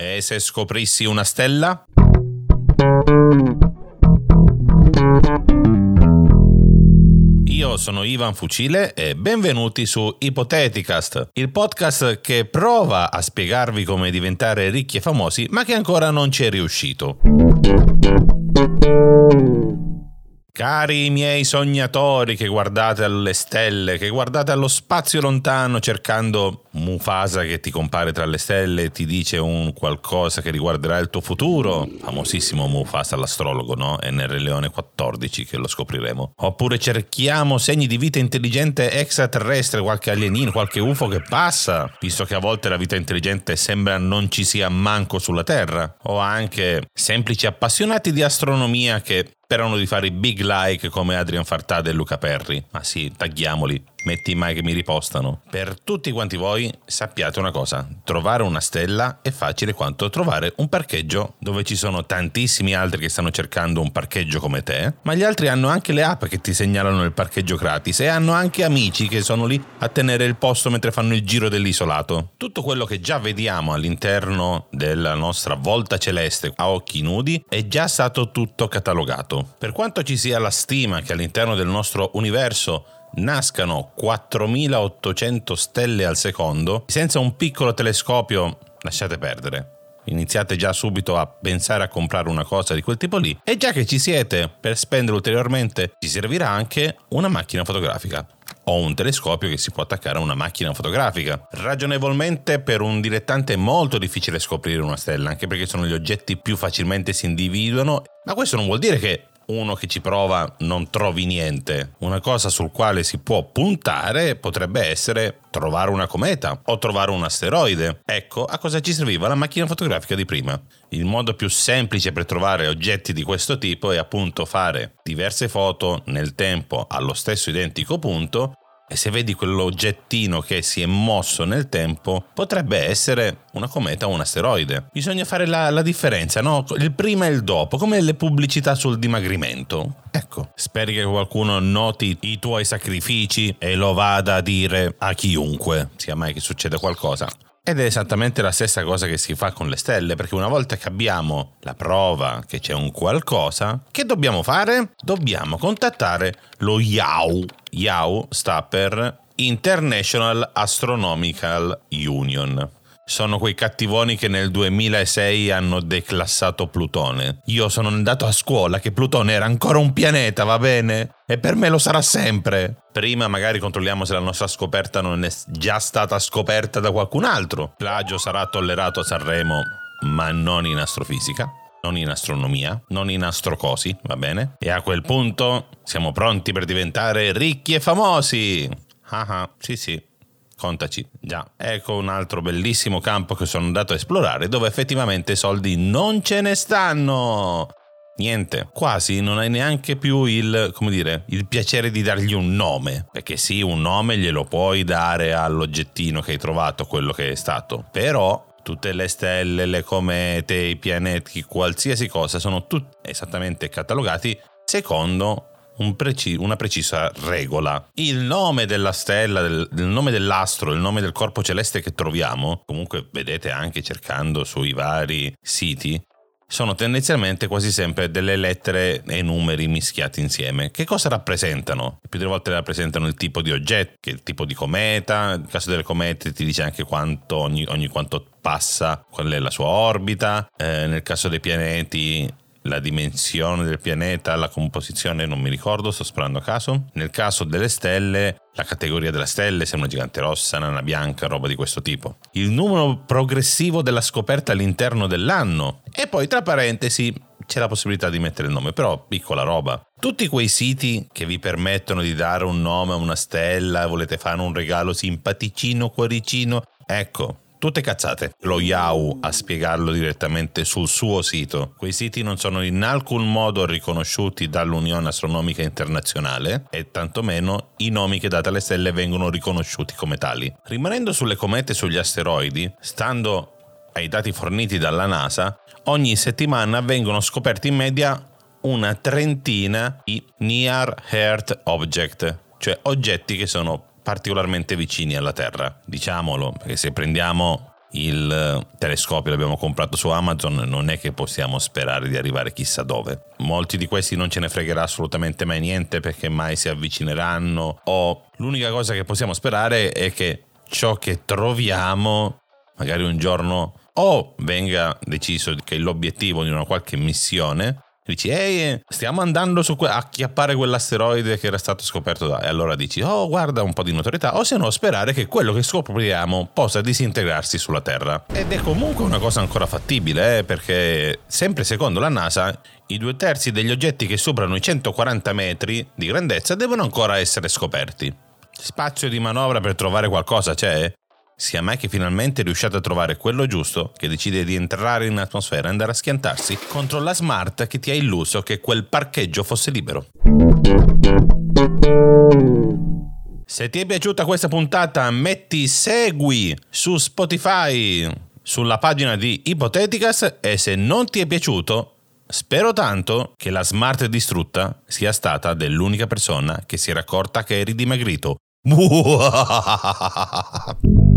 E se scoprissi una stella? Io sono Ivan Fucile e benvenuti su Ipoteticast, il podcast che prova a spiegarvi come diventare ricchi e famosi, ma che ancora non ci è riuscito. Cari miei sognatori che guardate alle stelle, che guardate allo spazio lontano cercando Mufasa che ti compare tra le stelle e ti dice un qualcosa che riguarderà il tuo futuro, famosissimo Mufasa l'astrologo, no? È nel Re Leone 14 che lo scopriremo. Oppure cerchiamo segni di vita intelligente extraterrestre, qualche alienino, qualche UFO che passa, visto che a volte la vita intelligente sembra non ci sia manco sulla Terra. O anche semplici appassionati di astronomia che sperano di fare i big like come Adrian Fartade e Luca Perri. Ma sì, tagghiamoli metti mai che mi ripostano. Per tutti quanti voi sappiate una cosa, trovare una stella è facile quanto trovare un parcheggio dove ci sono tantissimi altri che stanno cercando un parcheggio come te, ma gli altri hanno anche le app che ti segnalano il parcheggio gratis e hanno anche amici che sono lì a tenere il posto mentre fanno il giro dell'isolato. Tutto quello che già vediamo all'interno della nostra volta celeste a occhi nudi è già stato tutto catalogato. Per quanto ci sia la stima che all'interno del nostro universo nascano 4800 stelle al secondo, senza un piccolo telescopio, lasciate perdere. Iniziate già subito a pensare a comprare una cosa di quel tipo lì. E già che ci siete per spendere ulteriormente, ci servirà anche una macchina fotografica o un telescopio che si può attaccare a una macchina fotografica. Ragionevolmente per un dilettante è molto difficile scoprire una stella, anche perché sono gli oggetti più facilmente si individuano, ma questo non vuol dire che uno che ci prova non trovi niente. Una cosa sul quale si può puntare potrebbe essere trovare una cometa o trovare un asteroide. Ecco a cosa ci serviva la macchina fotografica di prima. Il modo più semplice per trovare oggetti di questo tipo è appunto fare diverse foto nel tempo allo stesso identico punto e se vedi quell'oggettino che si è mosso nel tempo, potrebbe essere una cometa o un asteroide. Bisogna fare la, la differenza, no? Il prima e il dopo, come le pubblicità sul dimagrimento. Ecco, speri che qualcuno noti i tuoi sacrifici e lo vada a dire a chiunque, sia mai che succeda qualcosa. Ed è esattamente la stessa cosa che si fa con le stelle, perché una volta che abbiamo la prova che c'è un qualcosa, che dobbiamo fare? Dobbiamo contattare lo IAU. IAU sta per International Astronomical Union sono quei cattivoni che nel 2006 hanno declassato Plutone. Io sono andato a scuola che Plutone era ancora un pianeta, va bene? E per me lo sarà sempre. Prima magari controlliamo se la nostra scoperta non è già stata scoperta da qualcun altro. Plagio sarà tollerato a Sanremo, ma non in astrofisica non in astronomia, non in astrocosi, va bene? E a quel punto siamo pronti per diventare ricchi e famosi. Ah ah, sì sì, Contaci, già. Ecco un altro bellissimo campo che sono andato a esplorare dove effettivamente soldi non ce ne stanno. Niente, quasi non hai neanche più il, come dire, il piacere di dargli un nome. Perché sì, un nome glielo puoi dare all'oggettino che hai trovato, quello che è stato. Però tutte le stelle, le comete, i pianeti, qualsiasi cosa sono tutti esattamente catalogati secondo un preci- una precisa regola. Il nome della stella, del, il nome dell'astro, il nome del corpo celeste che troviamo, comunque vedete anche cercando sui vari siti, sono tendenzialmente quasi sempre delle lettere e numeri mischiati insieme. Che cosa rappresentano? Più delle volte rappresentano il tipo di oggetto, il tipo di cometa, nel caso delle comete ti dice anche quanto, ogni, ogni quanto passa, qual è la sua orbita, eh, nel caso dei pianeti la dimensione del pianeta, la composizione, non mi ricordo, sto sparando a caso. Nel caso delle stelle, la categoria delle stelle, se è una gigante rossa, nana bianca, roba di questo tipo. Il numero progressivo della scoperta all'interno dell'anno. E poi, tra parentesi, c'è la possibilità di mettere il nome, però piccola roba. Tutti quei siti che vi permettono di dare un nome a una stella, volete fare un regalo simpaticino, cuoricino, ecco, Tutte cazzate. Lo Yahoo a spiegarlo direttamente sul suo sito. Quei siti non sono in alcun modo riconosciuti dall'Unione Astronomica Internazionale e tantomeno i nomi che date alle stelle vengono riconosciuti come tali. Rimanendo sulle comete e sugli asteroidi, stando ai dati forniti dalla NASA, ogni settimana vengono scoperti in media una trentina di Near Earth Object, cioè oggetti che sono particolarmente vicini alla Terra. Diciamolo, perché se prendiamo il telescopio l'abbiamo comprato su Amazon, non è che possiamo sperare di arrivare chissà dove. Molti di questi non ce ne fregherà assolutamente mai niente perché mai si avvicineranno o l'unica cosa che possiamo sperare è che ciò che troviamo magari un giorno o venga deciso che l'obiettivo di una qualche missione dici ehi stiamo andando que- a chiappare quell'asteroide che era stato scoperto da e allora dici oh guarda un po' di notorietà o se no sperare che quello che scopriamo possa disintegrarsi sulla Terra ed è comunque una cosa ancora fattibile eh, perché sempre secondo la NASA i due terzi degli oggetti che superano i 140 metri di grandezza devono ancora essere scoperti spazio di manovra per trovare qualcosa c'è? Sia mai che finalmente riusciate a trovare quello giusto che decide di entrare in atmosfera e andare a schiantarsi contro la smart che ti ha illuso che quel parcheggio fosse libero. Se ti è piaciuta questa puntata, metti segui su Spotify sulla pagina di Ipoteticas e se non ti è piaciuto, spero tanto che la smart distrutta sia stata dell'unica persona che si era accorta che eri dimagrito.